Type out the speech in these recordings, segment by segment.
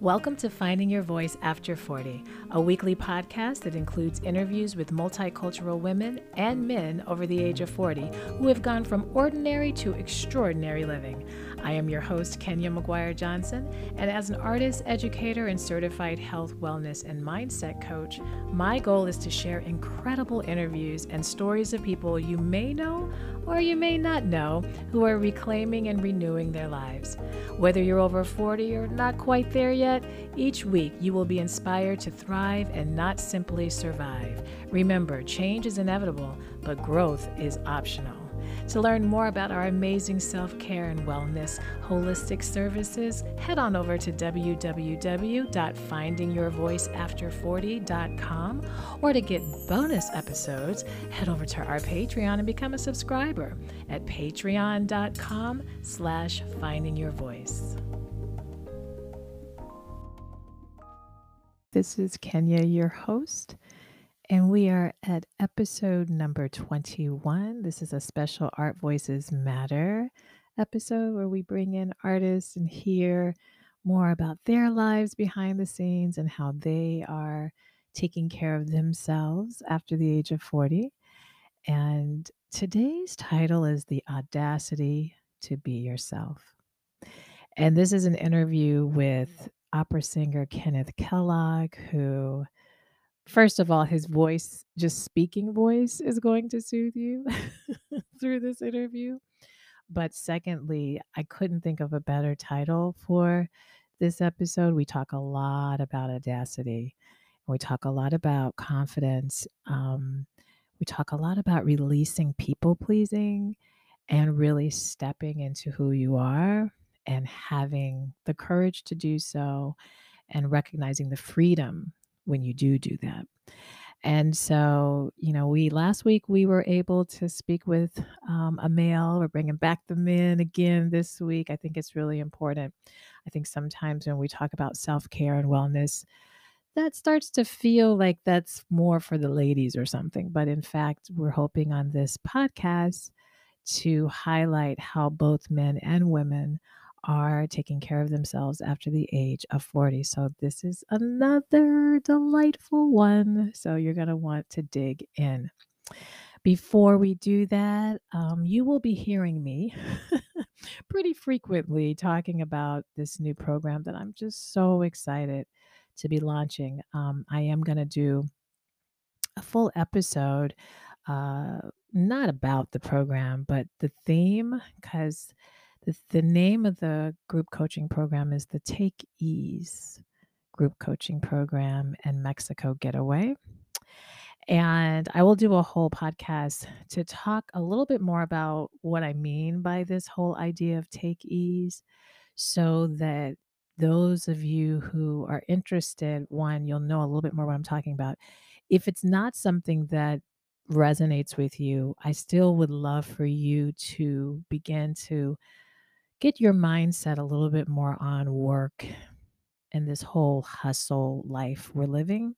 Welcome to Finding Your Voice After 40, a weekly podcast that includes interviews with multicultural women and men over the age of 40 who have gone from ordinary to extraordinary living. I am your host, Kenya McGuire Johnson, and as an artist, educator, and certified health, wellness, and mindset coach, my goal is to share incredible interviews and stories of people you may know or you may not know who are reclaiming and renewing their lives. Whether you're over 40 or not quite there yet, each week you will be inspired to thrive and not simply survive. Remember, change is inevitable, but growth is optional. To learn more about our amazing self care and wellness holistic services, head on over to www.findingyourvoiceafter40.com or to get bonus episodes, head over to our Patreon and become a subscriber at patreon.com slash findingyourvoice. This is Kenya, your host. And we are at episode number 21. This is a special Art Voices Matter episode where we bring in artists and hear more about their lives behind the scenes and how they are taking care of themselves after the age of 40. And today's title is The Audacity to Be Yourself. And this is an interview with opera singer Kenneth Kellogg, who first of all, his voice, just speaking voice, is going to soothe you through this interview. But secondly, I couldn't think of a better title for this episode. We talk a lot about audacity, we talk a lot about confidence. Um, we talk a lot about releasing people pleasing and really stepping into who you are and having the courage to do so and recognizing the freedom when you do do that. And so, you know, we last week we were able to speak with um, a male. We're bringing back the men again this week. I think it's really important. I think sometimes when we talk about self care and wellness, that starts to feel like that's more for the ladies or something. But in fact, we're hoping on this podcast to highlight how both men and women are taking care of themselves after the age of 40. So, this is another delightful one. So, you're going to want to dig in. Before we do that, um, you will be hearing me pretty frequently talking about this new program that I'm just so excited to be launching. Um, I am going to do a full episode, uh, not about the program, but the theme, because the, name of the group coaching program is the Take Ease Group Coaching Program and Mexico Getaway. And I will do a whole podcast to talk a little bit more about what I mean by this whole idea of take ease so that those of you who are interested, one, you'll know a little bit more what I'm talking about. If it's not something that resonates with you, I still would love for you to begin to get your mindset a little bit more on work and this whole hustle life we're living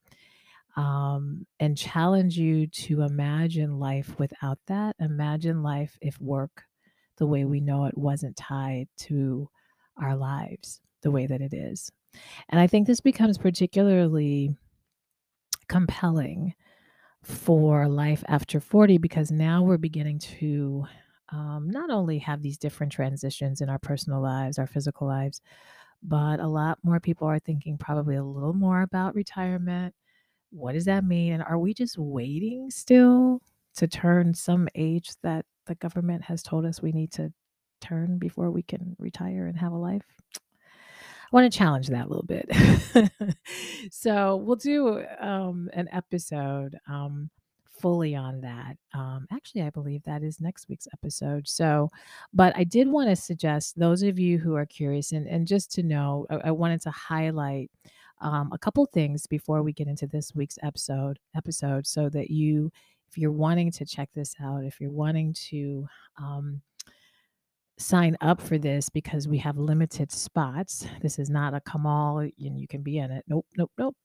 um, and challenge you to imagine life without that. Imagine life if work, the way we know it, wasn't tied to our lives the way that it is. And I think this becomes particularly compelling for life after 40 because now we're beginning to um, not only have these different transitions in our personal lives, our physical lives, but a lot more people are thinking probably a little more about retirement. What does that mean? And are we just waiting still to turn some age that the government has told us we need to turn before we can retire and have a life? I want to challenge that a little bit. so we'll do um, an episode um, fully on that. Um, actually, I believe that is next week's episode. So, but I did want to suggest those of you who are curious and, and just to know, I, I wanted to highlight um, a couple things before we get into this week's episode episode so that you if you're wanting to check this out if you're wanting to um, sign up for this because we have limited spots this is not a come all and you can be in it nope nope nope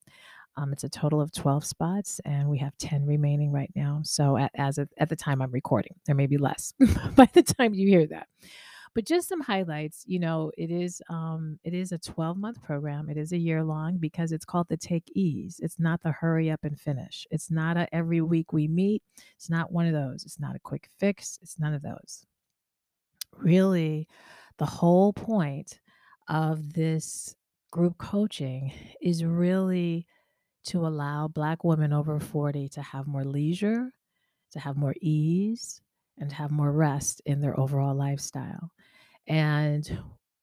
um, it's a total of 12 spots, and we have 10 remaining right now. So, at, as of, at the time I'm recording, there may be less by the time you hear that. but just some highlights. You know, it is um, it is a 12 month program. It is a year long because it's called the Take Ease. It's not the hurry up and finish. It's not a every week we meet. It's not one of those. It's not a quick fix. It's none of those. Really, the whole point of this group coaching is really to allow Black women over 40 to have more leisure, to have more ease, and have more rest in their overall lifestyle. And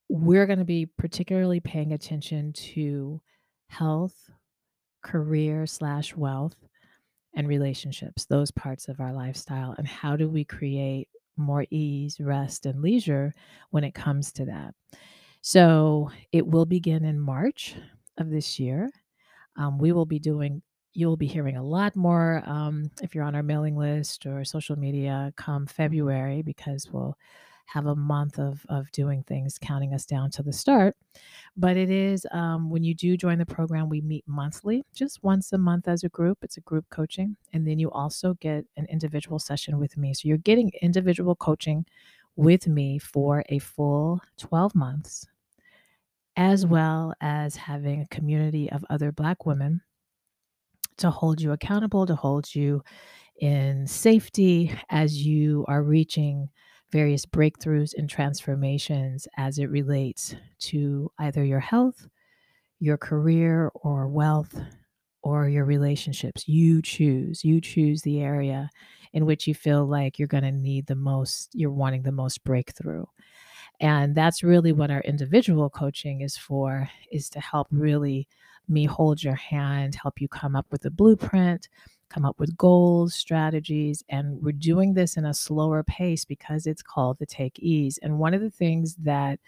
we're going to be particularly paying attention to health, career slash wealth, and relationships, those parts of our lifestyle. And how do we create more ease, rest, and leisure when it comes to that? So it will begin in March of this year. Um, we will be doing you'll be hearing a lot more um, if you're on our mailing list or social media come February because we'll have a month of, of doing things, counting us down to the start. But it is um, when you do join the program, we meet monthly, just once a month as a group. It's a group coaching. And then you also get an individual session with me. So you're getting individual coaching with me for a full 12 months, as well as having a community of other Black women to hold you accountable, to hold you in safety as you are reaching various breakthroughs and transformations as it relates to either your health, your career, or wealth, or your relationships. You choose. You choose the area in which you feel like you're going to need the most, you're wanting the most breakthrough. And that's really what our individual coaching is for, is to help really me hold your hand, help you come up with a blueprint, come up with goals, strategies. And we're doing this in a slower pace because it's called the Take Ease. And one of the things that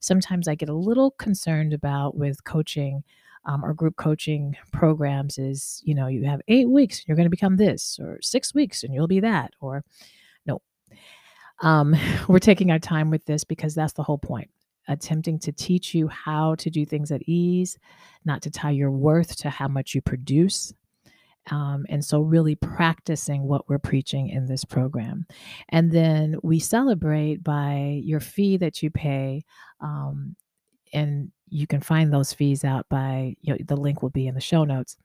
sometimes I get a little concerned about with coaching um, or group coaching programs is, you know, you have eight weeks, you're going to become this, or six weeks, and you'll be that, or. Um, we're taking our time with this because that's the whole point attempting to teach you how to do things at ease, not to tie your worth to how much you produce. Um, and so, really practicing what we're preaching in this program. And then we celebrate by your fee that you pay. Um, and you can find those fees out by, you know, the link will be in the show notes.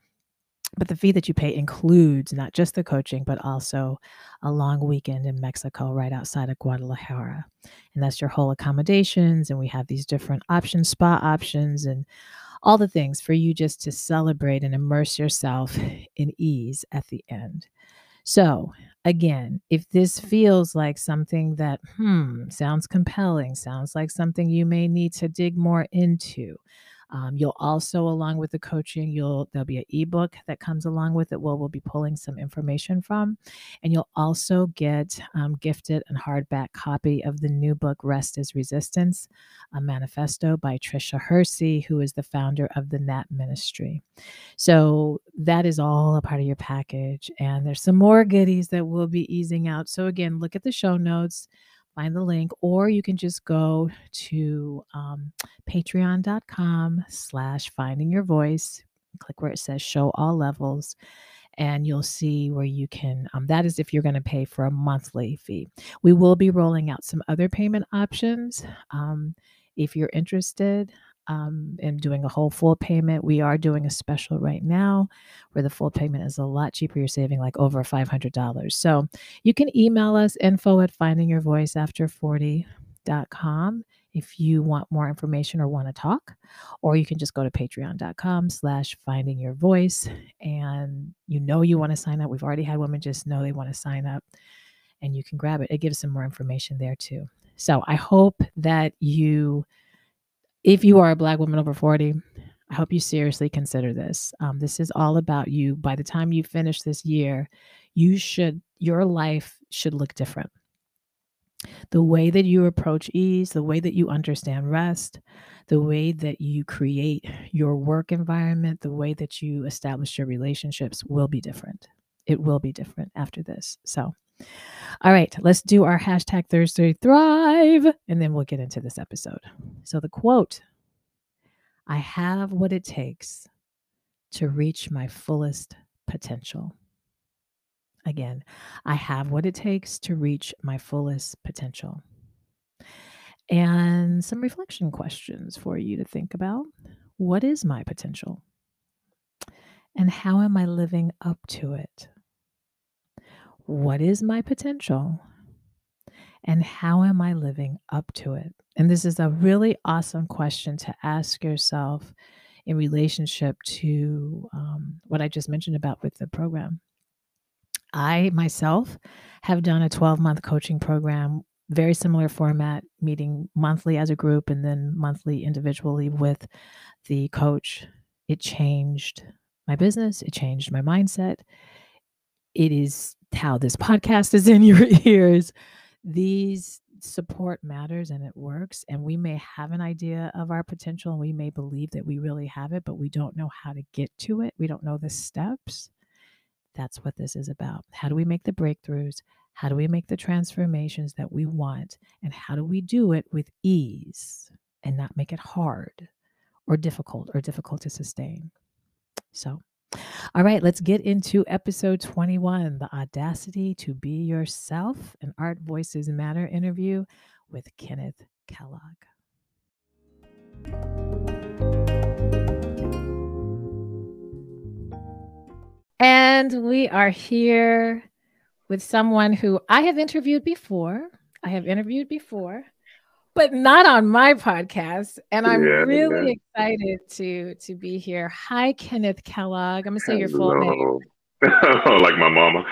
But the fee that you pay includes not just the coaching, but also a long weekend in Mexico right outside of Guadalajara. And that's your whole accommodations. And we have these different options, spa options, and all the things for you just to celebrate and immerse yourself in ease at the end. So, again, if this feels like something that, hmm, sounds compelling, sounds like something you may need to dig more into, um, you'll also, along with the coaching, you'll there'll be an ebook that comes along with it. Where we'll be pulling some information from, and you'll also get um, gifted a hardback copy of the new book "Rest is Resistance," a manifesto by Tricia Hersey, who is the founder of the Nap Ministry. So that is all a part of your package, and there's some more goodies that we'll be easing out. So again, look at the show notes find the link, or you can just go to um, patreon.com slash finding your voice. Click where it says show all levels and you'll see where you can um, that is if you're going to pay for a monthly fee we will be rolling out some other payment options um, if you're interested um, and doing a whole full payment. We are doing a special right now where the full payment is a lot cheaper. You're saving like over $500. So you can email us info at findingyourvoiceafter40.com if you want more information or want to talk or you can just go to patreon.com slash finding your voice and you know you want to sign up we've already had women just know they want to sign up and you can grab it it gives some more information there too so i hope that you if you are a Black woman over 40, I hope you seriously consider this. Um, this is all about you. By the time you finish this year, you should, your life should look different. The way that you approach ease, the way that you understand rest, the way that you create your work environment, the way that you establish your relationships will be different. It will be different after this. So, all right, let's do our hashtag Thursday Thrive, and then we'll get into this episode. So, the quote I have what it takes to reach my fullest potential. Again, I have what it takes to reach my fullest potential. and some reflection questions for you to think about. What is my potential? And how am I living up to it? What is my potential? And how am I living up to it? And this is a really awesome question to ask yourself in relationship to um, what I just mentioned about with the program. I myself have done a 12 month coaching program, very similar format, meeting monthly as a group and then monthly individually with the coach. It changed my business, it changed my mindset. It is how this podcast is in your ears. These support matters and it works. And we may have an idea of our potential and we may believe that we really have it, but we don't know how to get to it. We don't know the steps. That's what this is about. How do we make the breakthroughs? How do we make the transformations that we want? And how do we do it with ease and not make it hard or difficult or difficult to sustain? So, all right, let's get into episode 21 The Audacity to Be Yourself, an Art Voices Matter interview with Kenneth Kellogg. And we are here with someone who I have interviewed before. I have interviewed before but not on my podcast. And I'm yeah, really yeah. excited to to be here. Hi, Kenneth Kellogg. I'm gonna say Hello. your full name. like my mama.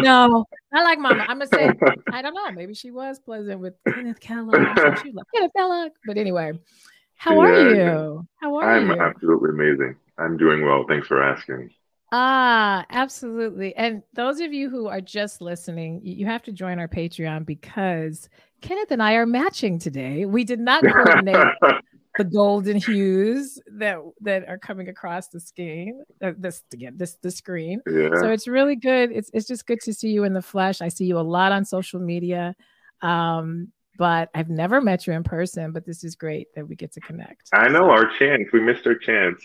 no, not like mama. I'm gonna say I don't know. Maybe she was pleasant with Kenneth Kellogg. she like Kenneth Kellogg. But anyway, how yeah, are you? How are I'm you? I'm absolutely amazing. I'm doing well. Thanks for asking. Ah, absolutely. And those of you who are just listening, you have to join our Patreon because Kenneth and I are matching today. We did not coordinate the golden hues that that are coming across the screen. Uh, this again, this the screen. Yeah. So it's really good. It's it's just good to see you in the flesh. I see you a lot on social media. Um, but I've never met you in person. But this is great that we get to connect. I know our chance. We missed our chance.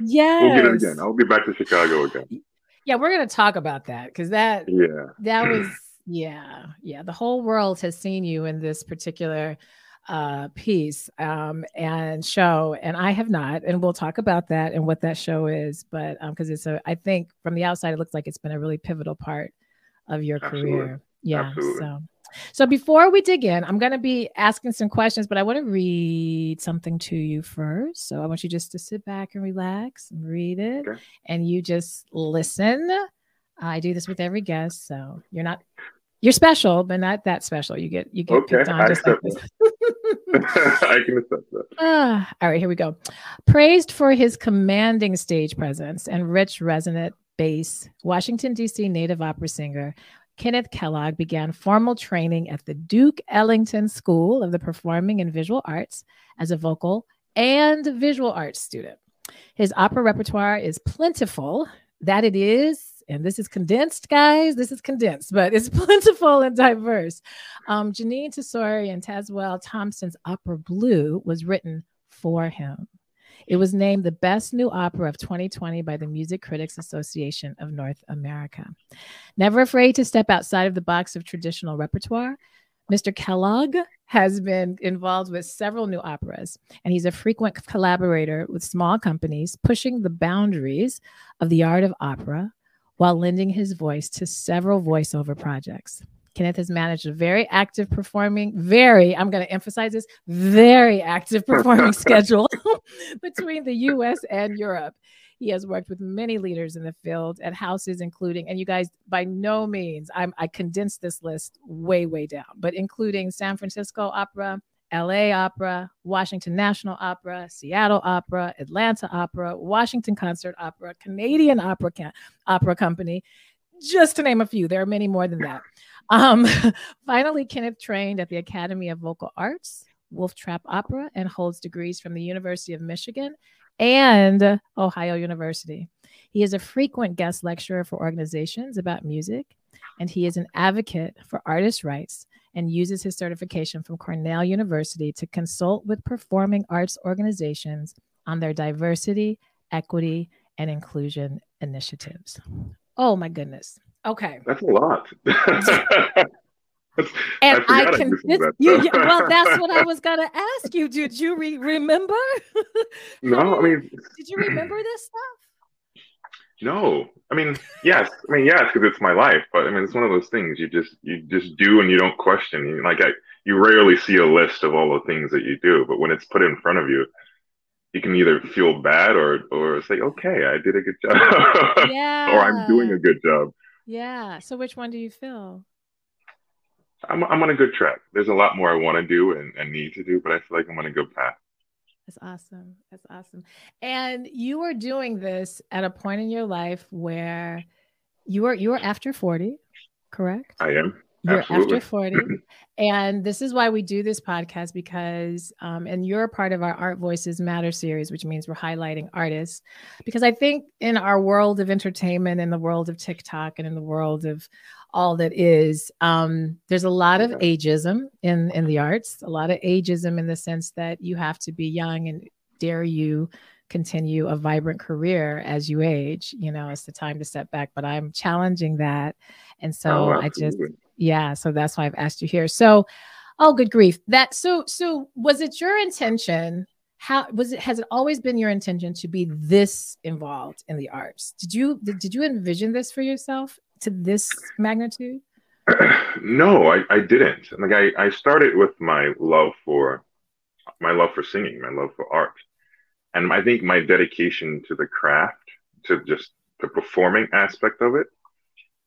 yeah, we'll get it again. I'll be back to Chicago again. Yeah, we're gonna talk about that because that yeah that was yeah, yeah. The whole world has seen you in this particular uh, piece um, and show, and I have not. And we'll talk about that and what that show is. But because um, it's a, I think from the outside, it looks like it's been a really pivotal part of your Absolutely. career. Yeah. Absolutely. So. So before we dig in, I'm going to be asking some questions, but I want to read something to you first. So I want you just to sit back and relax and read it, okay. and you just listen. I do this with every guest, so you're not you're special, but not that special. You get you get okay, picked on I just like this. I can accept that. Uh, all right, here we go. Praised for his commanding stage presence and rich resonant bass, Washington D.C. native opera singer Kenneth Kellogg began formal training at the Duke Ellington School of the Performing and Visual Arts as a vocal and visual arts student. His opera repertoire is plentiful, that it is and this is condensed, guys. This is condensed, but it's plentiful and diverse. Um, Jeanine Tesori and Tazewell Thompson's Opera Blue was written for him. It was named the best new opera of 2020 by the Music Critics Association of North America. Never afraid to step outside of the box of traditional repertoire, Mr. Kellogg has been involved with several new operas, and he's a frequent collaborator with small companies pushing the boundaries of the art of opera while lending his voice to several voiceover projects. Kenneth has managed a very active performing, very, I'm going to emphasize this, very active performing schedule between the US and Europe. He has worked with many leaders in the field at houses, including, and you guys, by no means, I'm, I condensed this list way, way down, but including San Francisco Opera, LA Opera, Washington National Opera, Seattle Opera, Atlanta Opera, Washington Concert Opera, Canadian Opera Opera Company, just to name a few. There are many more than that. Um, finally, Kenneth trained at the Academy of Vocal Arts, Wolf Trap Opera, and holds degrees from the University of Michigan and Ohio University. He is a frequent guest lecturer for organizations about music, and he is an advocate for artist rights and uses his certification from Cornell University to consult with performing arts organizations on their diversity, equity, and inclusion initiatives. Oh my goodness. Okay. That's a lot. and I, I can you, you, well that's what I was gonna ask you. Did you re- remember? no, I mean did you remember this stuff? No. I mean, yes. I mean, yes, because it's my life. But I mean, it's one of those things you just you just do and you don't question. Like I, you rarely see a list of all the things that you do, but when it's put in front of you, you can either feel bad or or say, okay, I did a good job, yeah, or I'm doing a good job. Yeah. So which one do you feel? I'm I'm on a good track. There's a lot more I want to do and, and need to do, but I feel like I'm on a good path. That's awesome. That's awesome. And you are doing this at a point in your life where you are you are after 40, correct? I am. You're Absolutely. after 40. and this is why we do this podcast because, um, and you're part of our Art Voices Matter series, which means we're highlighting artists. Because I think in our world of entertainment, in the world of TikTok, and in the world of all that is, um, there's a lot of ageism in, in the arts, a lot of ageism in the sense that you have to be young and dare you continue a vibrant career as you age you know it's the time to step back but i'm challenging that and so oh, i just yeah, so that's why I've asked you here. So, oh, good grief. That so so was it your intention? How was it? Has it always been your intention to be this involved in the arts? Did you did, did you envision this for yourself to this magnitude? no, I, I didn't. Like I, I started with my love for my love for singing, my love for art. And I think my dedication to the craft, to just the performing aspect of it,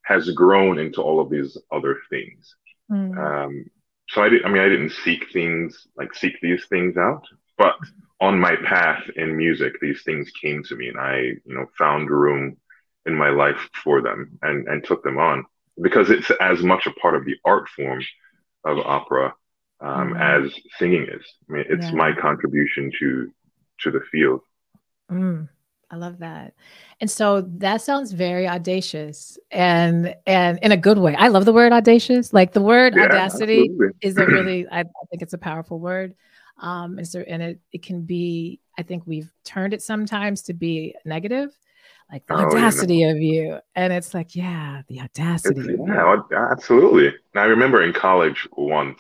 has grown into all of these other things. Mm. Um, so I did. I mean, I didn't seek things like seek these things out, but on my path in music, these things came to me, and I, you know, found room in my life for them and and took them on because it's as much a part of the art form of opera um, mm. as singing is. I mean, it's yeah. my contribution to to the field. Mm. I love that. And so that sounds very audacious and and in a good way. I love the word audacious. Like the word yeah, audacity absolutely. is a really I, I, think it's a powerful word. Um and so and it it can be I think we've turned it sometimes to be negative, like the oh, audacity yeah. of you. And it's like, yeah, the audacity. yeah, absolutely. Now I remember in college once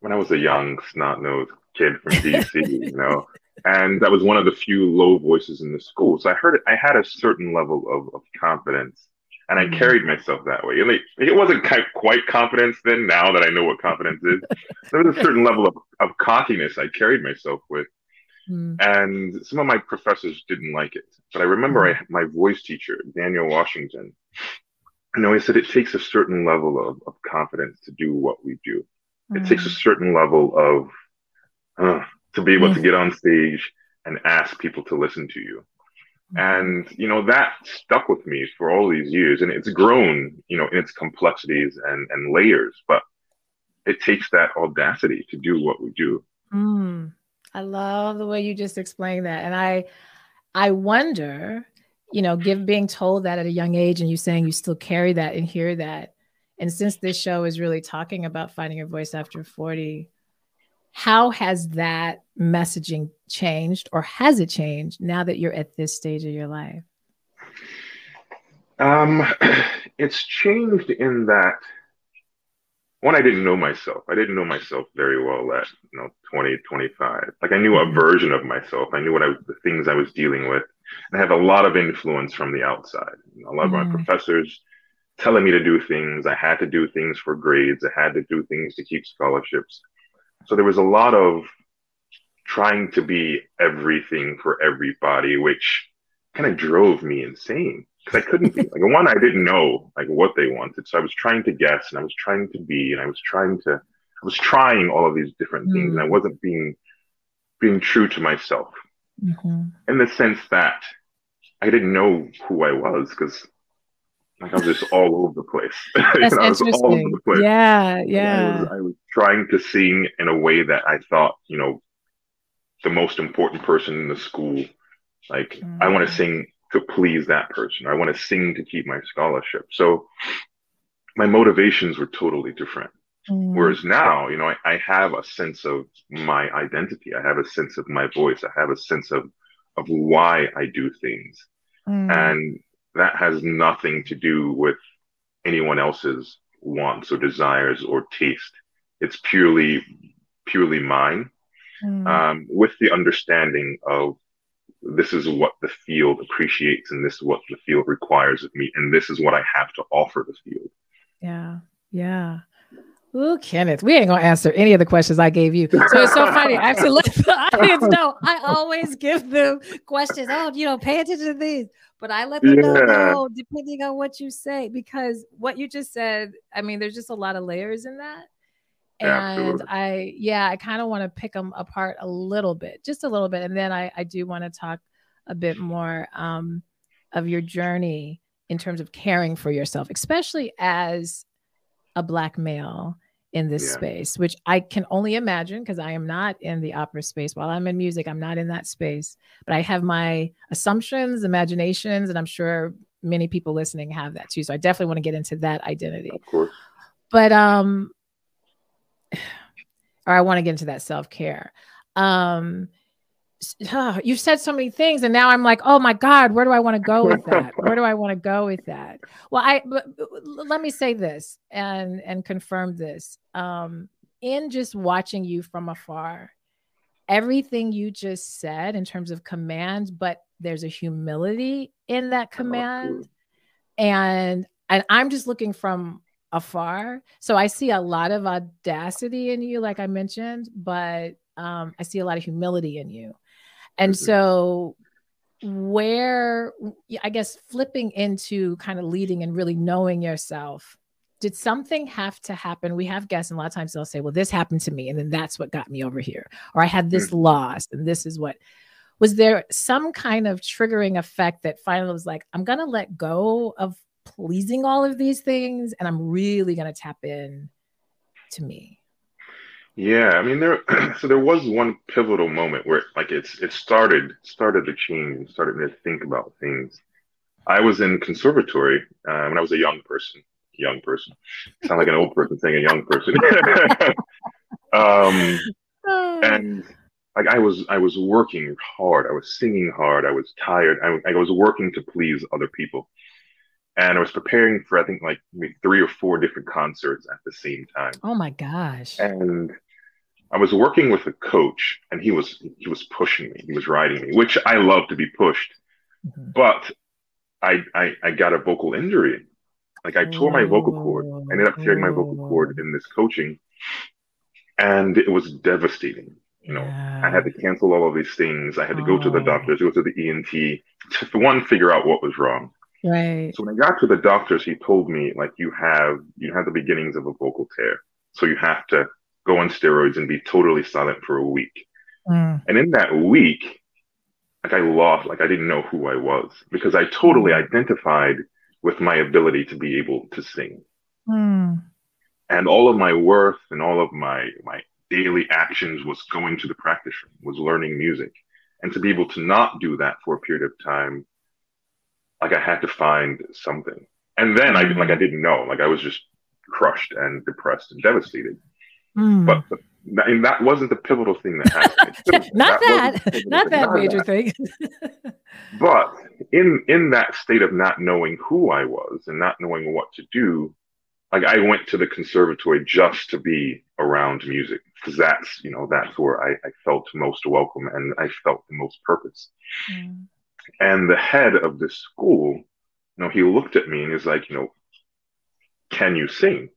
when I was a young snot-nosed kid from DC, you know, and that was one of the few low voices in the school. So I heard it. I had a certain level of, of confidence, and I mm-hmm. carried myself that way. And it wasn't quite confidence then. Now that I know what confidence is, there was a certain level of, of cockiness I carried myself with. Mm. And some of my professors didn't like it. But I remember mm. I, my voice teacher, Daniel Washington, you know, he said it takes a certain level of, of confidence to do what we do. It mm. takes a certain level of uh, to be able mm-hmm. to get on stage and ask people to listen to you. And, you know, that stuck with me for all these years and it's grown, you know, in its complexities and, and layers, but it takes that audacity to do what we do. Mm, I love the way you just explained that. And I, I wonder, you know, give being told that at a young age and you saying you still carry that and hear that. And since this show is really talking about finding your voice after 40, how has that messaging changed or has it changed now that you're at this stage of your life? Um, it's changed in that one, I didn't know myself. I didn't know myself very well at you know 20, 25. Like I knew a mm-hmm. version of myself. I knew what I the things I was dealing with. And I have a lot of influence from the outside. You know, a lot mm. of my mm-hmm. professors telling me to do things. I had to do things for grades. I had to do things to keep scholarships. So there was a lot of trying to be everything for everybody, which kind of drove me insane because I couldn't be like one, I didn't know like what they wanted. So I was trying to guess and I was trying to be and I was trying to I was trying all of these different things mm-hmm. and I mm. wasn't being being true to myself mm-hmm. in the sense that I didn't know who I was because like I was just all over the place. That's you know, interesting. Yeah, yeah. I was, I was, trying to sing in a way that I thought, you know, the most important person in the school. Like mm. I want to sing to please that person. I want to sing to keep my scholarship. So my motivations were totally different. Mm. Whereas now, you know, I, I have a sense of my identity. I have a sense of my voice. I have a sense of of why I do things. Mm. And that has nothing to do with anyone else's wants or desires or taste. It's purely, purely mine, mm. um, with the understanding of this is what the field appreciates and this is what the field requires of me and this is what I have to offer the field. Yeah. Yeah. Ooh, Kenneth, we ain't gonna answer any of the questions I gave you. So it's so funny. I actually let the audience know I always give them questions. Oh, you know, pay attention to these. But I let them yeah. know depending on what you say, because what you just said, I mean, there's just a lot of layers in that. And Absolutely. I, yeah, I kind of want to pick them apart a little bit, just a little bit. And then I, I do want to talk a bit more um, of your journey in terms of caring for yourself, especially as a Black male in this yeah. space, which I can only imagine because I am not in the opera space. While I'm in music, I'm not in that space, but I have my assumptions, imaginations, and I'm sure many people listening have that too. So I definitely want to get into that identity. Of course. But um or I want to get into that self-care. Um oh, you've said so many things and now i'm like oh my god where do i want to go with that? Where do i want to go with that? Well i but, let me say this and and confirm this um in just watching you from afar everything you just said in terms of command but there's a humility in that command and and i'm just looking from afar so i see a lot of audacity in you like i mentioned but um, I see a lot of humility in you. And mm-hmm. so, where I guess flipping into kind of leading and really knowing yourself, did something have to happen? We have guests, and a lot of times they'll say, Well, this happened to me, and then that's what got me over here. Or I had this mm-hmm. loss, and this is what was there some kind of triggering effect that finally was like, I'm going to let go of pleasing all of these things, and I'm really going to tap in to me? Yeah, I mean there so there was one pivotal moment where like it's it started started to change, started to think about things. I was in conservatory uh, when I was a young person. Young person. Sound like an old person saying a young person. um, and like I was I was working hard. I was singing hard. I was tired. I, I was working to please other people. And I was preparing for I think like maybe three or four different concerts at the same time. Oh my gosh. And I was working with a coach and he was he was pushing me. He was riding me, which I love to be pushed. Mm-hmm. But I, I I got a vocal injury. Like I tore my vocal cord. I ended up tearing my vocal cord in this coaching. And it was devastating. You know, yeah. I had to cancel all of these things. I had to go to the doctors, go to the ENT to one figure out what was wrong. Right. So when I got to the doctors, he told me like you have you have the beginnings of a vocal tear. So you have to go on steroids and be totally silent for a week. Mm. And in that week, like I lost, like I didn't know who I was because I totally mm. identified with my ability to be able to sing. Mm. And all of my worth and all of my my daily actions was going to the practice room, was learning music. And to be able to not do that for a period of time, like I had to find something. And then I like I mm. didn't know, like I was just crushed and depressed and devastated. Mm. But and that wasn't the pivotal thing that happened. not that, that not that major that. thing. but in in that state of not knowing who I was and not knowing what to do, like I went to the conservatory just to be around music because that's you know that's where I, I, felt most welcome and I felt the most purpose. Mm. And the head of this school, you know, he looked at me and he's like, you know, can you sing?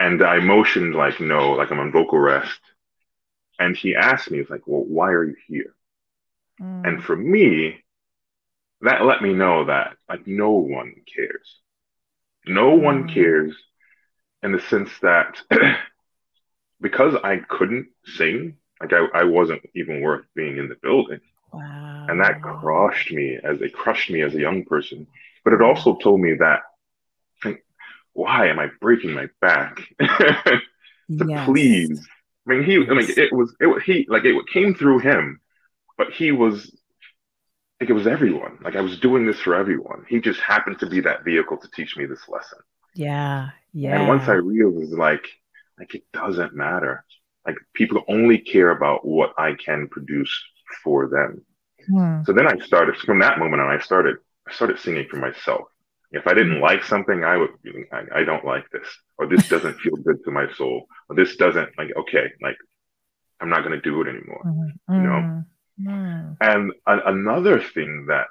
And I motioned like no, like I'm on vocal rest. And he asked me, he's like, well, why are you here? Mm. And for me, that let me know that like no one cares. No mm. one cares in the sense that because I couldn't sing, like I, I wasn't even worth being in the building. Wow. And that crushed me as it crushed me as a young person. But it also told me that why am I breaking my back to yes. please? I mean, he. I mean, it was, it was he, like, it came through him, but he was, like, it was everyone. Like, I was doing this for everyone. He just happened to be that vehicle to teach me this lesson. Yeah. Yeah. And once I realized, like, like, it doesn't matter. Like, people only care about what I can produce for them. Hmm. So then I started, from that moment on, I started, I started singing for myself If I didn't like something, I would, I, I don't like this, or this doesn't feel good to my soul, or this doesn't like, okay, like I'm not going to do it anymore, mm-hmm. you know? Mm-hmm. And a- another thing that,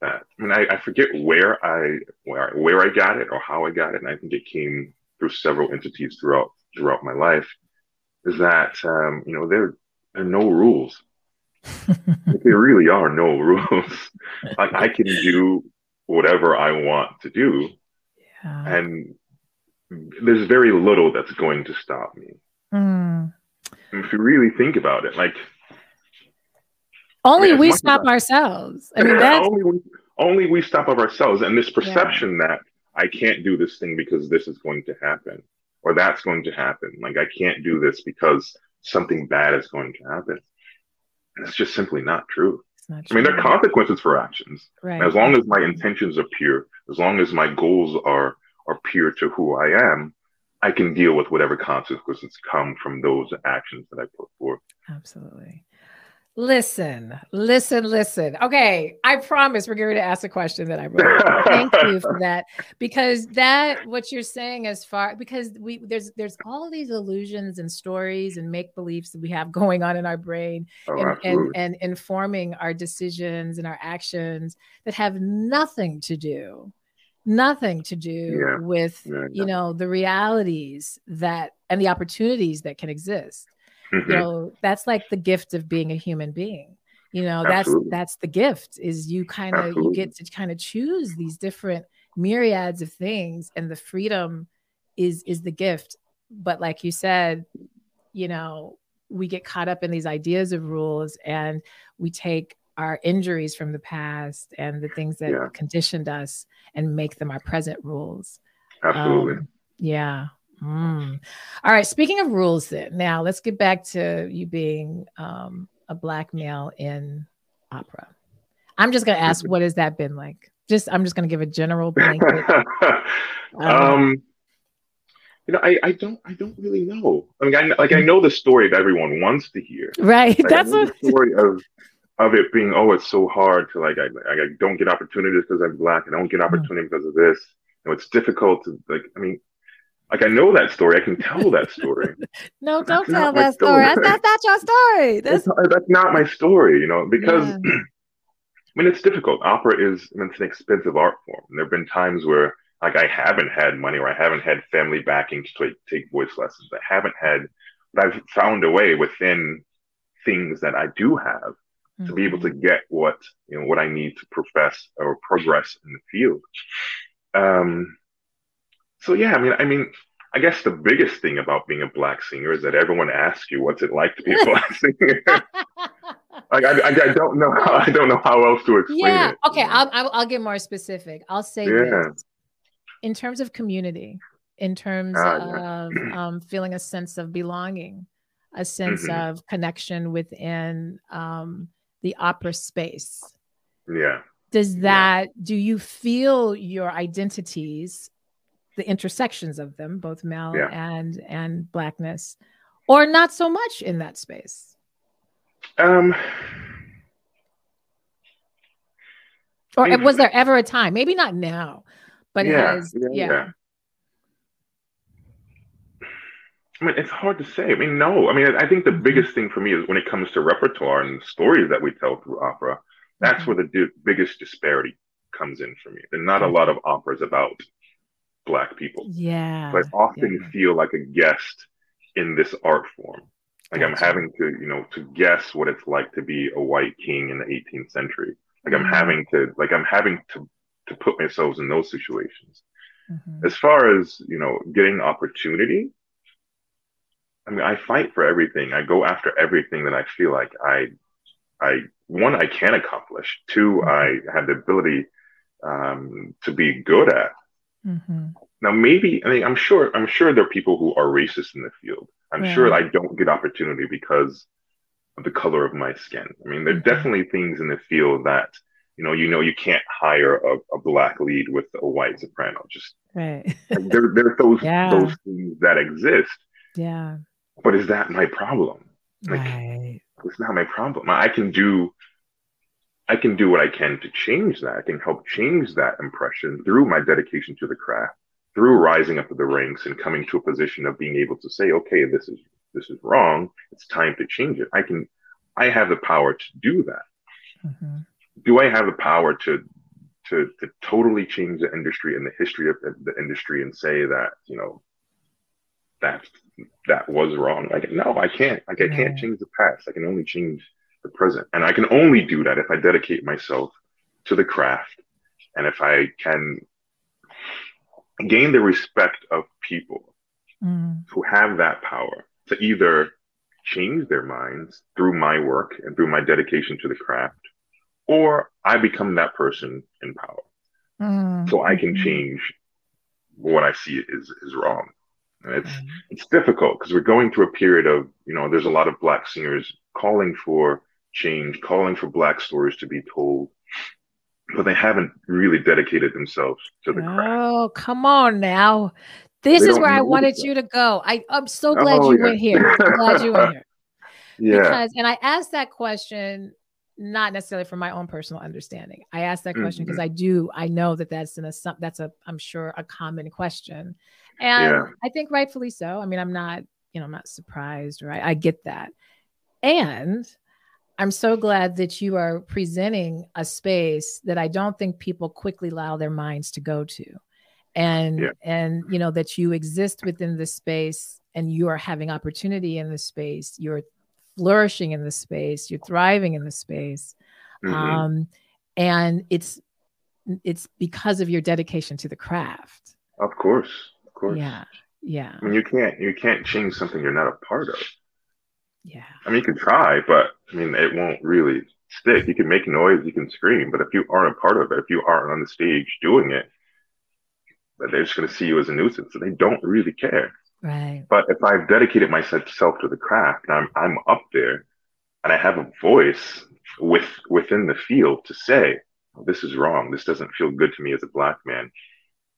that, I mean, I, I forget where I, where, where I got it or how I got it. And I think it came through several entities throughout, throughout my life is that, um, you know, there, there are no rules. there really are no rules. like I can do whatever I want to do. Yeah. And there's very little that's going to stop me. Mm. If you really think about it, like only I mean, we stop ourselves. I mean, that's only we, only we stop of ourselves, and this perception yeah. that I can't do this thing because this is going to happen, or that's going to happen. Like I can't do this because something bad is going to happen. It's just simply not true. Not I mean, there are consequences for actions. Right. As long as my intentions are pure, as long as my goals are are pure to who I am, I can deal with whatever consequences come from those actions that I put forth. Absolutely. Listen, listen, listen. Okay, I promise we're going to ask a question that I wrote. Thank you for that because that what you're saying as far because we there's there's all these illusions and stories and make beliefs that we have going on in our brain oh, and, and, and informing our decisions and our actions that have nothing to do nothing to do yeah. with yeah, you know the realities that and the opportunities that can exist mm-hmm. you know that's like the gift of being a human being you know Absolutely. that's that's the gift is you kind of you get to kind of choose these different myriads of things and the freedom is is the gift but like you said you know we get caught up in these ideas of rules and we take our injuries from the past and the things that yeah. conditioned us and make them our present rules absolutely um, yeah Mm. All right. Speaking of rules, then now let's get back to you being um, a black male in opera. I'm just going to ask, what has that been like? Just, I'm just going to give a general blanket. um, um, you know, I, I don't, I don't really know. I mean, I, like I know the story that everyone wants to hear. Right. Like, That's the story of of it being, oh, it's so hard to like, I, I don't get opportunities because I'm black. and I don't get mm. opportunity mm. because of this. You know, it's difficult to like. I mean, like I know that story. I can tell that story. no, don't tell that story. That's, that's not your story. That's... that's not my story, you know, because yeah. I mean it's difficult. Opera is I mean, it's an expensive art form. And there have been times where like I haven't had money or I haven't had family backing to take voice lessons. I haven't had but I've found a way within things that I do have mm-hmm. to be able to mm-hmm. get what you know what I need to profess or progress in the field. Um so yeah, I mean, I mean, I guess the biggest thing about being a black singer is that everyone asks you what's it like to be a black singer. like I, I, I, don't know how I don't know how else to explain yeah. it. Okay, I'll, I'll, I'll get more specific. I'll say yeah. this in terms of community, in terms uh, of yeah. um, feeling a sense of belonging, a sense mm-hmm. of connection within um, the opera space. Yeah. Does that do you feel your identities the intersections of them, both male yeah. and and blackness, or not so much in that space? Um, or was there ever a time? Maybe not now, but yeah, has, yeah, yeah. yeah. I mean, it's hard to say. I mean, no. I mean, I think the mm-hmm. biggest thing for me is when it comes to repertoire and stories that we tell through opera. That's mm-hmm. where the di- biggest disparity comes in for me. There's not a lot of operas about black people. Yeah. So I often yeah. feel like a guest in this art form. Like gotcha. I'm having to, you know, to guess what it's like to be a white king in the 18th century. Like mm-hmm. I'm having to, like I'm having to, to put myself in those situations. Mm-hmm. As far as, you know, getting opportunity, I mean, I fight for everything. I go after everything that I feel like I, I, one, I can accomplish. 2 mm-hmm. I have the ability um, to be good at. Mm-hmm. Now, maybe I mean I'm sure I'm sure there are people who are racist in the field. I'm yeah. sure I don't get opportunity because of the color of my skin. I mean, there are mm-hmm. definitely things in the field that you know you know you can't hire a, a black lead with a white soprano. Just right. there there's those yeah. those things that exist. Yeah. But is that my problem? Like, right. it's not my problem. I can do I can do what I can to change that. I can help change that impression through my dedication to the craft, through rising up the ranks and coming to a position of being able to say, okay, this is this is wrong. It's time to change it. I can I have the power to do that. Mm-hmm. Do I have the power to to to totally change the industry and the history of the industry and say that, you know, that that was wrong? Like, no, I can't. Like, I can't change the past. I can only change the present. And I can only do that if I dedicate myself to the craft and if I can gain the respect of people mm. who have that power to either change their minds through my work and through my dedication to the craft, or I become that person in power. Mm. So I can change what I see is, is wrong. And it's mm. it's difficult because we're going through a period of, you know, there's a lot of black singers calling for change, calling for Black stories to be told, but they haven't really dedicated themselves to the craft. Oh, come on now. This they is where I wanted you to go. I, I'm so glad oh, you yeah. went here. I'm glad you went here. Yeah. Because, and I asked that question not necessarily from my own personal understanding. I asked that question because mm-hmm. I do, I know that that's an assumption that's a, I'm sure a common question, and yeah. I think rightfully so. I mean, I'm not, you know, I'm not surprised, right? I get that, and I'm so glad that you are presenting a space that I don't think people quickly allow their minds to go to. And yeah. and you know that you exist within the space and you are having opportunity in the space. You're flourishing in the space. You're thriving in the space. Mm-hmm. Um, and it's it's because of your dedication to the craft. Of course. Of course. Yeah. Yeah. I mean, you can't you can't change something you're not a part of. Yeah. I mean, you can try, but I mean, it won't really stick. You can make noise, you can scream, but if you aren't a part of it, if you aren't on the stage doing it, they're just going to see you as a nuisance, and they don't really care. Right. But if I've dedicated myself to the craft, and I'm I'm up there, and I have a voice with within the field to say, "This is wrong. This doesn't feel good to me as a black man.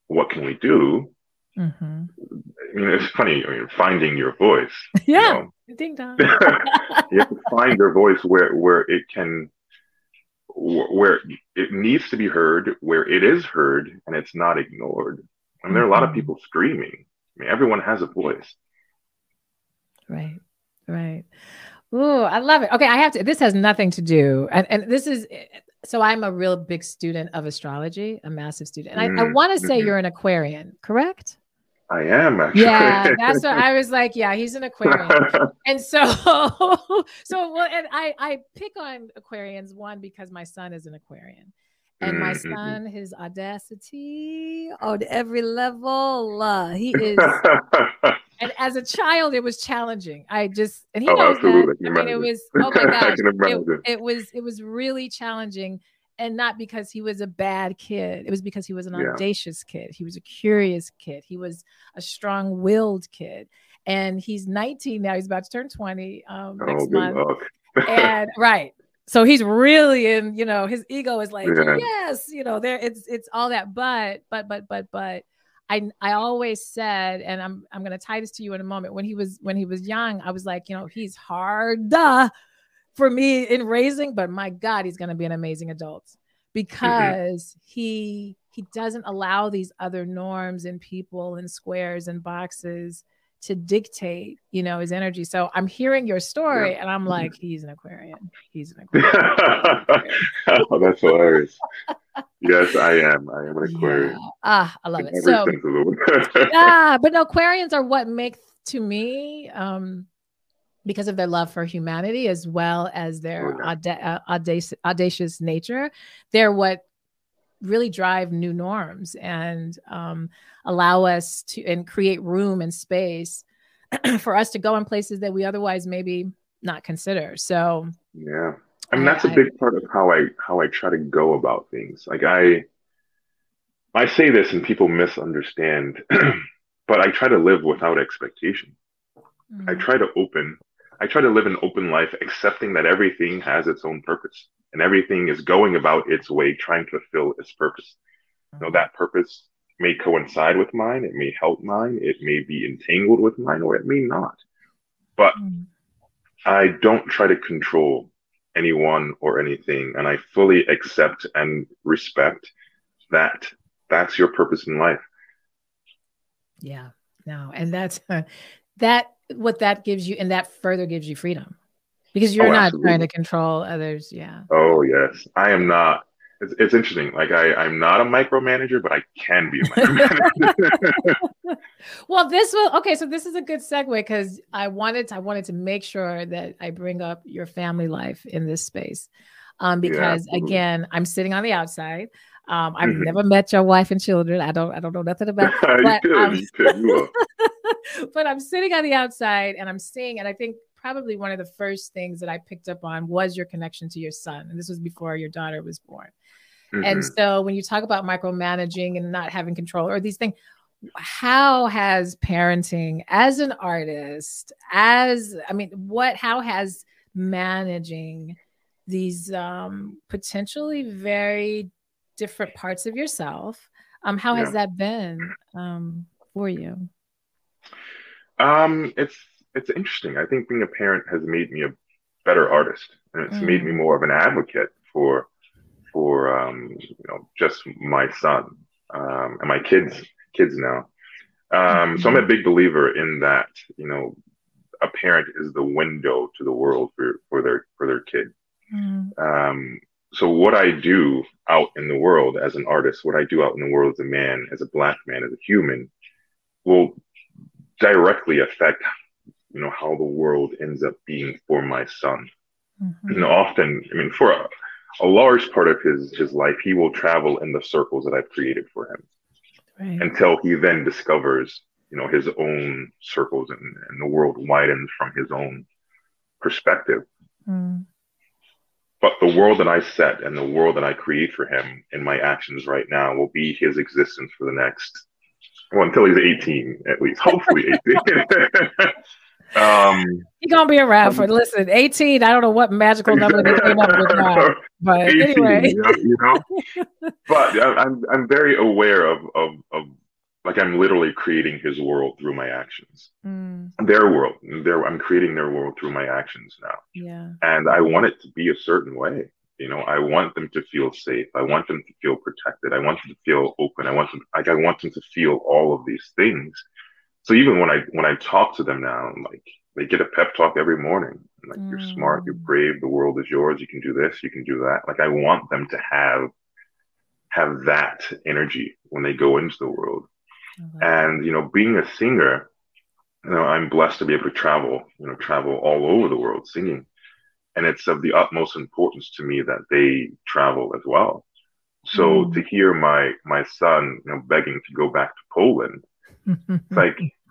What can we do?" Mm-hmm. I mean, it's funny. I mean, finding your voice. Yeah. You know, Ding dong. you have to find your voice where where it can where it needs to be heard, where it is heard, and it's not ignored. And there are a lot of mm-hmm. people screaming. I mean, everyone has a voice. Right. Right. Ooh, I love it. Okay, I have to. This has nothing to do, and, and this is so. I'm a real big student of astrology, a massive student, and I, I mm-hmm. want to say mm-hmm. you're an Aquarian, correct? I am actually. Yeah, that's what I was like. Yeah, he's an Aquarian, and so, so well, and I I pick on Aquarians one because my son is an Aquarian, and my mm-hmm. son, his audacity on every level, uh, he is. and as a child, it was challenging. I just and he oh, knows absolutely. that. I mean, it was oh my gosh, it, it was it was really challenging and not because he was a bad kid. It was because he was an yeah. audacious kid. He was a curious kid. He was a strong-willed kid. And he's 19 now. He's about to turn 20 um, oh, next month. and right. So he's really in, you know, his ego is like, yeah. yes, you know, there it's it's all that. But, but, but, but, but I I always said, and I'm I'm gonna tie this to you in a moment. When he was when he was young, I was like, you know, he's hard. Duh for me in raising, but my God, he's going to be an amazing adult because mm-hmm. he he doesn't allow these other norms and people and squares and boxes to dictate, you know, his energy. So I'm hearing your story yeah. and I'm like, he's an Aquarian. He's an Aquarian. oh, that's hilarious. yes, I am. I am an Aquarian. Yeah. Ah, I love it. So, yeah, but no, Aquarians are what make to me um because of their love for humanity as well as their oh, auda- uh, audacious, audacious nature they're what really drive new norms and um, allow us to and create room and space for us to go in places that we otherwise maybe not consider so yeah I mean that's I, a big part of how I how I try to go about things. Like I I say this and people misunderstand, but I try to live without expectation. Mm-hmm. I try to open I try to live an open life, accepting that everything has its own purpose and everything is going about its way, trying to fulfill its purpose. You know, that purpose may coincide with mine, it may help mine, it may be entangled with mine, or it may not. But mm. I don't try to control anyone or anything. And I fully accept and respect that that's your purpose in life. Yeah, no. And that's uh, that, what that gives you, and that further gives you freedom because you're oh, not absolutely. trying to control others. Yeah. Oh, yes. I am not it's, it's interesting. Like I, I'm not a micromanager, but I can be a micromanager. well, this will okay. So this is a good segue because I wanted to, I wanted to make sure that I bring up your family life in this space, um, because yeah, again, I'm sitting on the outside. Um, I've mm-hmm. never met your wife and children. I don't I don't know nothing about. But, could, um, but I'm sitting on the outside and I'm seeing, and I think probably one of the first things that I picked up on was your connection to your son. And this was before your daughter was born. Mm-hmm. And so when you talk about micromanaging and not having control or these things, how has parenting as an artist, as I mean, what, how has managing these um, potentially very different parts of yourself, um, how yeah. has that been um, for you? Um, it's it's interesting. I think being a parent has made me a better artist, and it's mm. made me mm. more of an advocate for for um, you know just my son um, and my kids kids now. Um, so I'm a mm-hmm. big believer in that. You know, a parent is the window to the world for for their for their kid. Mm. So what I do out in the world as an artist, what I do out in the world as a man, as a black man, as a human, will directly affect you know how the world ends up being for my son. Mm-hmm. And often, I mean, for a, a large part of his his life he will travel in the circles that I've created for him right. until he then discovers you know his own circles and, and the world widens from his own perspective. Mm. But the world that I set and the world that I create for him in my actions right now will be his existence for the next well until he's 18 at least hopefully 18 Um, He's gonna be around for listen, 18. I don't know what magical number they came up with now, but 18, anyway, you know, you know? but I'm I'm very aware of of of like I'm literally creating his world through my actions. Mm. Their world, their I'm creating their world through my actions now. Yeah, and I want it to be a certain way. You know, I want them to feel safe. I want them to feel protected. I want them to feel open. I want them like I want them to feel all of these things so even when I when I talk to them now, I'm like they get a pep talk every morning. I'm like mm. you're smart, you're mm. brave, the world is yours. You can do this, you can do that. Like I want them to have have that energy when they go into the world. Mm-hmm. And you know, being a singer, you know, I'm blessed to be able to travel, you know, travel all over the world singing. And it's of the utmost importance to me that they travel as well. So mm. to hear my my son, you know, begging to go back to Poland, it's like,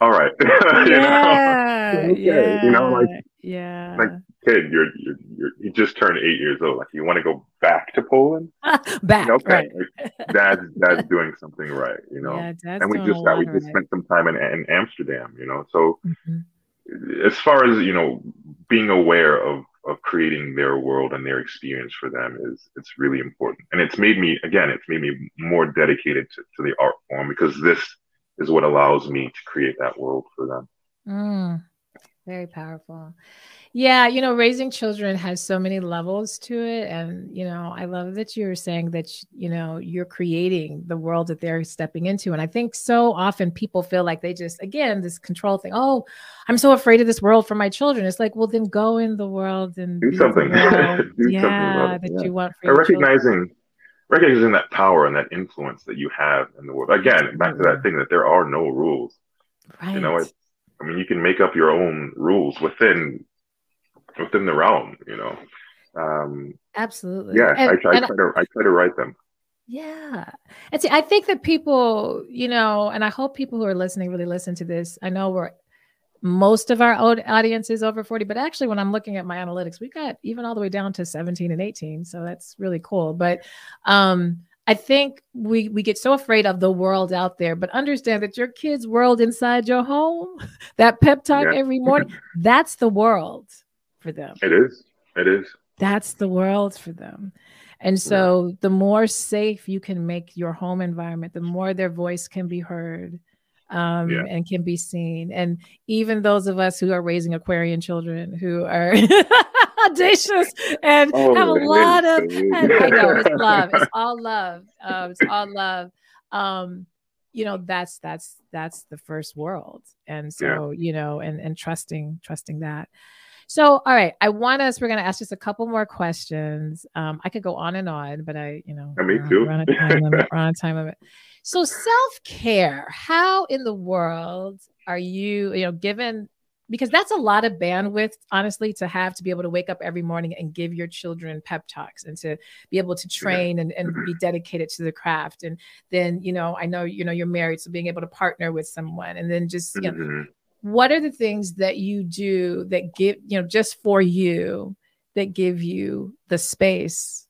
all right. yeah, okay. yeah. You know, like, yeah. Like, kid, you're, you're, you're, you just turned eight years old. Like, you want to go back to Poland? back. okay. Right. Like, dad's, dad's doing something right, you know? Yeah, and we just, we just right. spent some time in, in Amsterdam, you know? So, mm-hmm. as far as, you know, being aware of, of creating their world and their experience for them is it's really important and it's made me again it's made me more dedicated to, to the art form because this is what allows me to create that world for them. Mm, very powerful. Yeah, you know, raising children has so many levels to it. And, you know, I love that you're saying that, you know, you're creating the world that they're stepping into. And I think so often people feel like they just, again, this control thing. Oh, I'm so afraid of this world for my children. It's like, well, then go in the world and do something. do yeah, something that yeah. you want for recognizing. Children recognizing that power and that influence that you have in the world. Again, back to that thing that there are no rules. Right. You know, it, I mean, you can make up your own rules within within the realm. You know. Um, Absolutely. Yeah, and, I, I, try to I try to write them. Yeah. And see, I think that people, you know, and I hope people who are listening really listen to this. I know we're most of our audience is over 40 but actually when i'm looking at my analytics we got even all the way down to 17 and 18 so that's really cool. But um i think we we get so afraid of the world out there but understand that your kids world inside your home that pep talk yeah. every morning that's the world for them. It is. It is. That's the world for them. And so yeah. the more safe you can make your home environment the more their voice can be heard um, yeah. and can be seen. And even those of us who are raising Aquarian children who are audacious and oh, have a lot of. And I know it's love. It's all love. Um, it's all love. Um, you know that's that's that's the first world and so yeah. you know and and trusting trusting that so all right i want us we're going to ask just a couple more questions um i could go on and on but i you know me too. we're on a time limit, we're on a time limit so self-care how in the world are you you know given because that's a lot of bandwidth honestly to have to be able to wake up every morning and give your children pep talks and to be able to train and, and be dedicated to the craft. And then you know i know you know you're married so being able to partner with someone and then just you know mm-hmm. what are the things that you do that give you know just for you that give you the space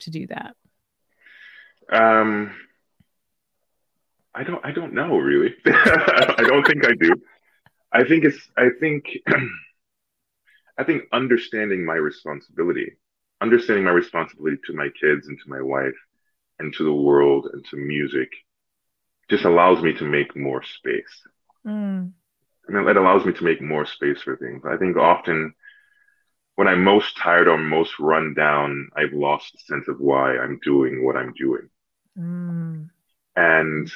to do that? Um i don't i don't know really i don't think i do I think it's I think I think understanding my responsibility, understanding my responsibility to my kids and to my wife and to the world and to music just allows me to make more space. Mm. I mean, it allows me to make more space for things. I think often when I'm most tired or most run down, I've lost the sense of why I'm doing what I'm doing. Mm. And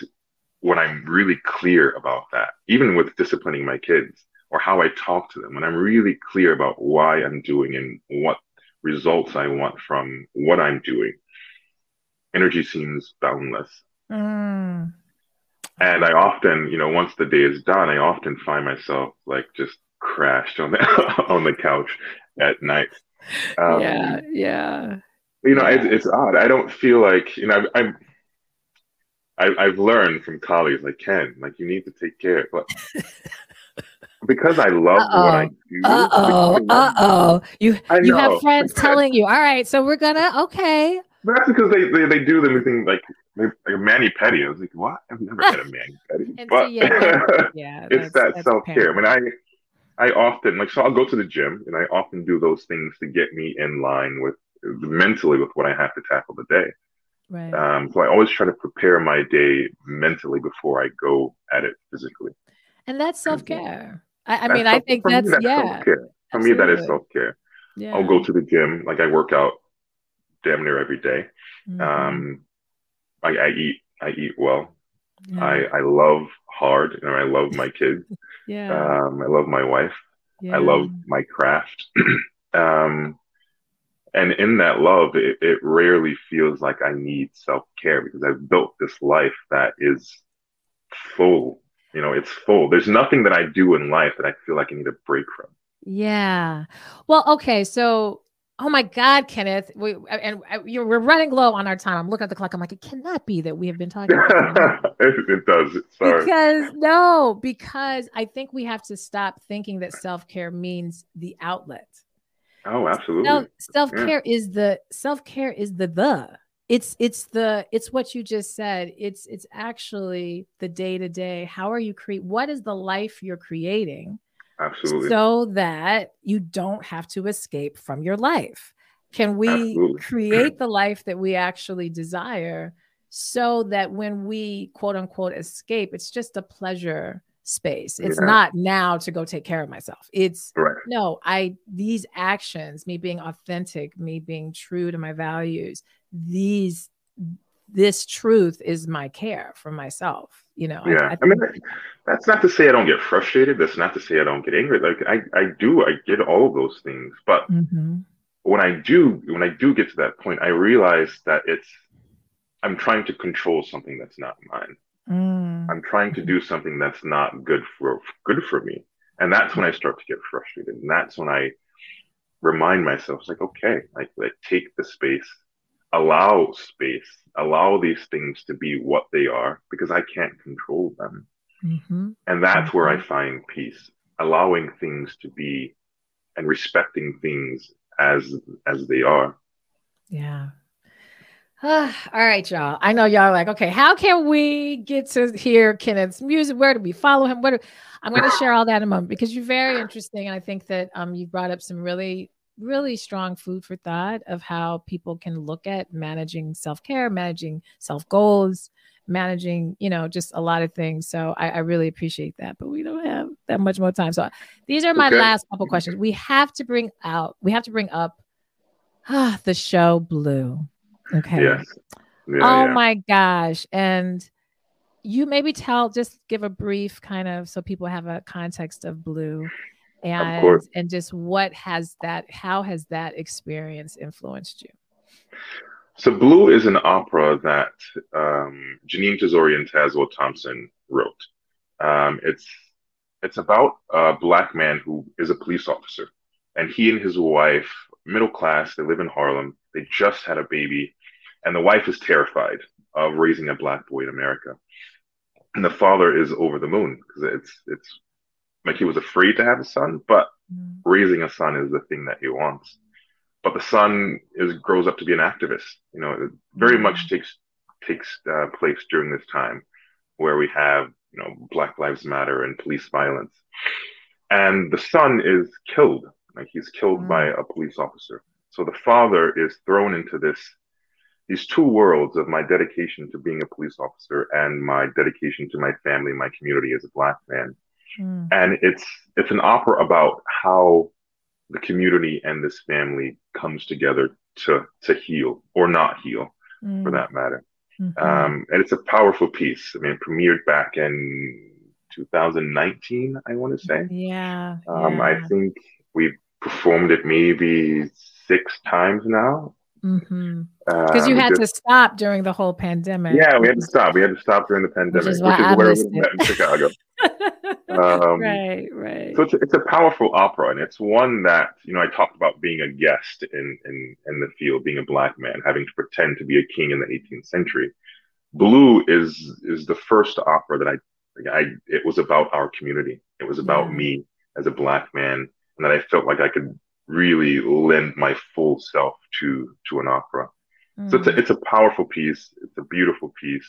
when I'm really clear about that, even with disciplining my kids or how I talk to them, when I'm really clear about why I'm doing and what results I want from what I'm doing, energy seems boundless. Mm. And I often, you know, once the day is done, I often find myself like just crashed on the on the couch at night. Um, yeah, yeah. You know, yeah. It's, it's odd. I don't feel like you know. I'm I, I've learned from colleagues like Ken, like you need to take care, but because I love Uh-oh. what I do. Uh oh, uh oh. You you have friends telling you, all right, so we're gonna okay. That's because they, they, they do anything like like a mani pedi. I was like, what? I've never had a mani pedi. But yeah, yeah it's that self care. I mean, I I often like so I'll go to the gym and I often do those things to get me in line with mentally with what I have to tackle the day. Right. Um, so I always try to prepare my day mentally before I go at it physically. And that's self care. I, I mean, I think that's, that's yeah. Self-care. For me, that is self care. Yeah. I'll go to the gym, like I work out damn near every day. Mm-hmm. Um, I, I, eat, I eat well. Yeah. I, I love hard, and I love my kids. yeah. Um, I love my wife. Yeah. I love my craft. um, and in that love it, it rarely feels like i need self-care because i've built this life that is full you know it's full. There's nothing that i do in life that i feel like i need a break from. Yeah. Well okay so oh my god kenneth we and you're, we're running low on our time. I'm looking at the clock. I'm like it cannot be that we have been talking it, does. Sorry. because no because i think we have to stop thinking that self-care means the outlet Oh, absolutely. Self care yeah. is the self care is the the. It's it's the it's what you just said. It's it's actually the day to day. How are you create? What is the life you're creating? Absolutely. So that you don't have to escape from your life. Can we absolutely. create the life that we actually desire so that when we quote unquote escape, it's just a pleasure space. It's yeah. not now to go take care of myself. It's right. no, I these actions, me being authentic, me being true to my values, these this truth is my care for myself. You know, yeah. I, I, I mean, that's not to say I don't get frustrated. That's not to say I don't get angry. Like I, I do. I get all of those things. But mm-hmm. when I do, when I do get to that point, I realize that it's I'm trying to control something that's not mine. Mm. I'm trying to do something that's not good for good for me. And that's when I start to get frustrated. And that's when I remind myself, it's like, okay, like, like take the space, allow space, allow these things to be what they are because I can't control them. Mm-hmm. And that's mm-hmm. where I mm-hmm. find peace, allowing things to be and respecting things as as they are. Yeah. all right, y'all. I know y'all are like, okay, how can we get to hear Kenneth's music? Where do we follow him? What do, I'm going to share all that in a moment because you're very interesting, and I think that um you brought up some really really strong food for thought of how people can look at managing self care, managing self goals, managing, you know, just a lot of things. So I, I really appreciate that. But we don't have that much more time. So these are my Okay. last couple questions. We have to bring out, we have to bring up ah, the show Blue. Okay. Yes. Yeah, oh yeah. my gosh. And you maybe tell, just give a brief kind of so people have a context of Blue and course. and just what has that how has that experience influenced you? So Blue is an opera that um, Jeanine Tesori and Tazewell Thompson wrote. Um, it's it's about a black man who is a police officer, and he and his wife, middle class, they live in Harlem. They just had a baby, and the wife is terrified of raising a black boy in America, and the father is over the moon because it's it's like he was afraid to have a son, but Mm, raising a son is the thing that he wants. But the son is grows up to be an activist. You know, it very much takes takes uh, place during this time where we have you know Black Lives Matter and police violence, and the son is killed. Like he's killed Mm. by a police officer. So the father is thrown into this these two worlds of my dedication to being a police officer and my dedication to my family, my community as a black man mm, and it's it's an opera about how the community and this family comes together to to heal or not heal for mm, that matter mhm. um and it's a powerful piece i mean it premiered back in 2019 i want to say yeah. um yeah. i think we've performed it maybe six times now. Because you Um, had just- to stop during the whole pandemic. yeah we had to stop we had to stop during the pandemic is why I where we met in chicago Um, right, right. So it's a, it's a powerful opera, and it's one that you know I talked about being a guest in in in the field, being a black man, having to pretend to be a king in the 18th century. Blue is is the first opera that I I it was about our community. It was about Yeah. me as a black man, and that I felt like I could really lend my full self to to an opera. So it's a, Mm, it's a powerful piece. It's a beautiful piece.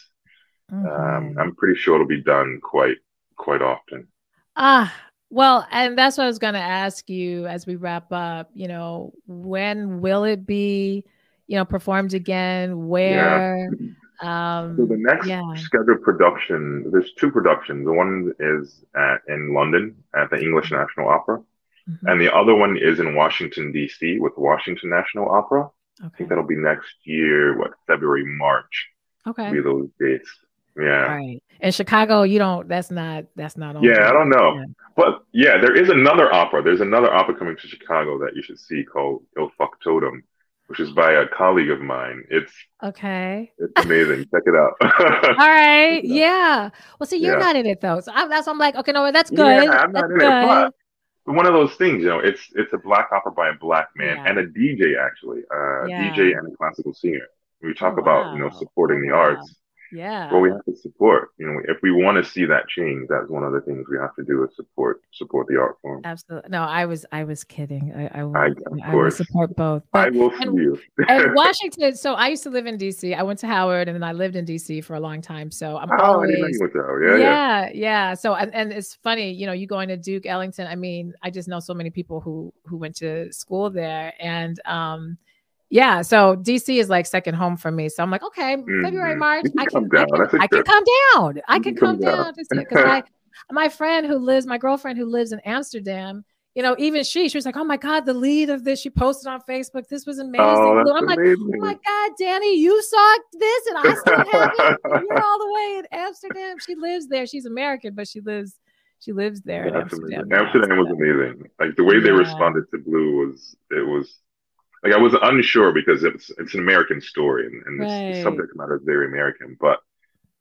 Um, mhm. I'm pretty sure it'll be done quite quite often. Ah, well, and that's what I was going to ask you as we wrap up. You know, when will it be, you know, performed again? Where? Um, So the next yeah. scheduled production, there's two productions. The one is at, in London at the English National Opera, Mhm. and the other one is in Washington D.C. with Washington National Opera. I Okay. think that'll be next year, what February, March, Okay. be those dates. Yeah, right. In Chicago, you don't. That's not. That's not on. Yeah, I don't know. Yeah. but yeah, there is another opera. There's another opera coming to Chicago that you should see called Il Factotum, which is by a colleague of mine. It's Okay. it's amazing. Check it out. All right. Yeah. Well, see, you're Yeah. not in it though, so I, that's. I'm like, okay, no, that's good. Yeah, I'm not that's in good. it, but one of those things, you know, it's it's a black opera by a black man Yeah. and a DJ actually, uh, a Yeah. DJ and a classical singer. We talk Oh, about you know supporting Oh, the wow. arts. Yeah. Well, we have to support. You know, if we want to see that change, that's one of the things we have to do is support support the art form. Absolutely. No, I was. I was kidding. I. I will. I, I, will support both. I will see and- you. and Washington. So I used to live in DC. I went to Howard, and then I lived in DC for a long time. So I'm oh, I always. didn't know you went to Howard. Yeah, yeah. yeah, yeah. So and, and it's funny, you know, you going to Duke Ellington. I mean, I just know so many people who who went to school there, and um, yeah. So DC is like second home for me. So I'm like, okay, February, Mhm. March, can I can, I can, a I can come down. I can come come down. down to see it because my my friend who lives, my girlfriend who lives in Amsterdam. You know, even she, she was like, "Oh my God, the lead of this." She posted on Facebook. This was amazing. Oh, that's I'm like, amazing. Oh my God, Danny, you saw this and I still have it. You're all the way in Amsterdam. She lives there. She's American, but she lives she lives there in Amsterdam. Amsterdam was amazing. Like the way they responded to Blue was it was like I was unsure because it's it's an American story and, and this, the subject matter is very American, but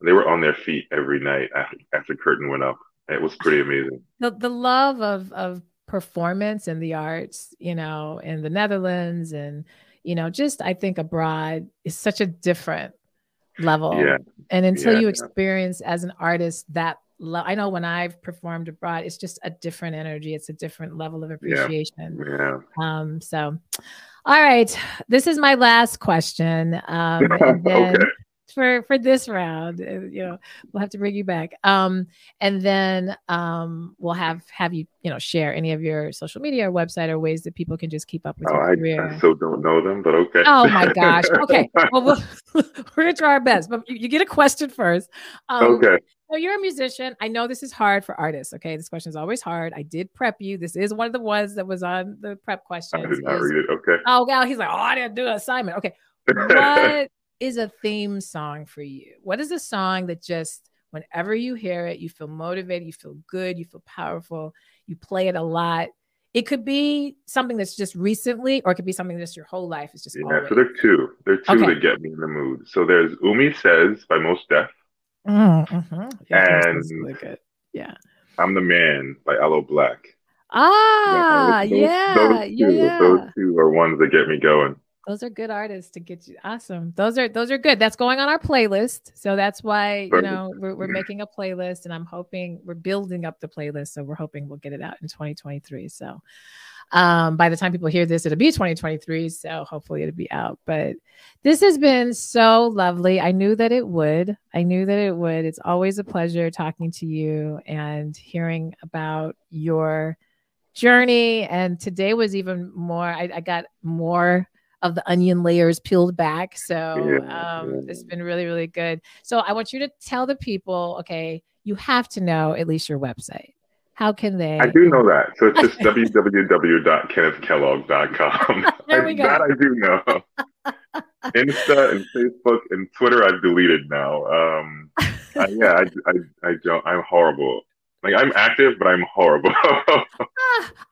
they were on their feet every night after after curtain went up. It was pretty amazing. The the love of of performance and the arts, you know, in the Netherlands and you know, just I think abroad is such a different level. Yeah. And until Yeah, you yeah. experience as an artist that lo- I know when I've performed abroad, it's just a different energy. It's a different level of appreciation. Yeah. Um, so, all right, this is my last question. Um, and then okay. for for this round. Uh, you know, we'll have to bring you back. Um, and then um, we'll have have you you know share any of your social media or website or ways that people can just keep up with oh, your I, career. I still don't know them, but okay. Oh my gosh. Okay. Well, we'll we're gonna try our best, but you, you get a question first. Um, okay. So you're a musician. I know this is hard for artists. Okay, this question is always hard. I did prep you. This is one of the ones that was on the prep questions. I did not read it. Okay. Oh, well, he's like, oh, I didn't do an assignment. Okay, what is a theme song for you? What is a song that just whenever you hear it, you feel motivated, you feel good, you feel powerful, you play it a lot. It could be something that's just recently, or it could be something that's your whole life. It's just yeah. Always. So there are two. There are two okay. that get me in the mood. So there's Umi Says by Mos Def. Mm-hmm. Yeah, and really. Yeah. I'm the Man by Aloe Blacc. Ah, yeah, those, yeah, those two, yeah. Those two are ones that get me going. Those are good artists to get you. Awesome. Those are those are good. That's going on our playlist. So that's why you know we're we're making a playlist, and I'm hoping we're building up the playlist. So we're hoping we'll get it out in 2023. So um, by the time people hear this, it'll be 2023. So hopefully it'll be out. But this has been so lovely. I knew that it would. I knew that it would. It's always a pleasure talking to you and hearing about your journey. And today was even more. I, I got more of the onion layers peeled back. So um, it's been really, really good. So I want you to tell the people, okay, you have to know at least your website. How can they? I do know that. So it's just www.kennethkellogg.com. there we go. That I do know. Insta and Facebook and Twitter I've deleted now. Um, I, yeah, I, I, I don't. I'm horrible. Like I'm active, but I'm horrible. uh,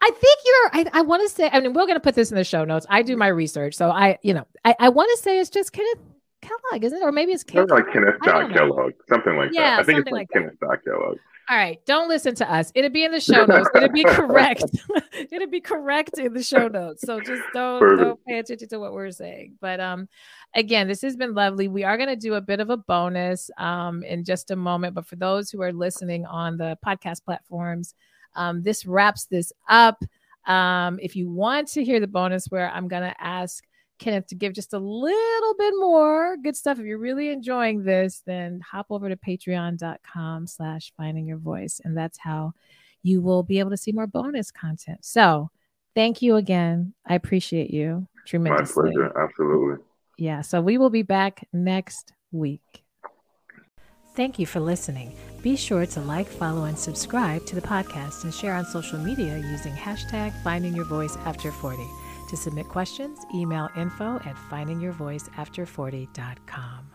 I think you're. I, I want to say. I mean, we're going to put this in the show notes. I do my research, so I, you know, I, I want to say it's just Kenneth Kellogg, isn't it? Or maybe it's Kenneth. Like Kenneth Kellogg, something like yeah, that. I think it's like, like Kenneth Kellogg. All right, don't listen to us. It'll be in the show notes. It'll be correct. It'll be correct in the show notes. So just don't don't pay attention to what we're saying. But um, again, this has been lovely. We are going to do a bit of a bonus um in just a moment. But for those who are listening on the podcast platforms, um, this wraps this up. Um, if you want to hear the bonus, where I'm going to ask Kenneth to give just a little bit more good stuff. If you're really enjoying this, then hop over to patreon.com slash finding your voice. And that's how you will be able to see more bonus content. So thank you again. I appreciate you tremendously. My pleasure. Absolutely. Yeah. So we will be back next week. Thank you for listening. Be sure to like, follow, and subscribe to the podcast and share on social media using hashtag finding your voice after 40. To submit questions, email info at findingyourvoiceafter40.com.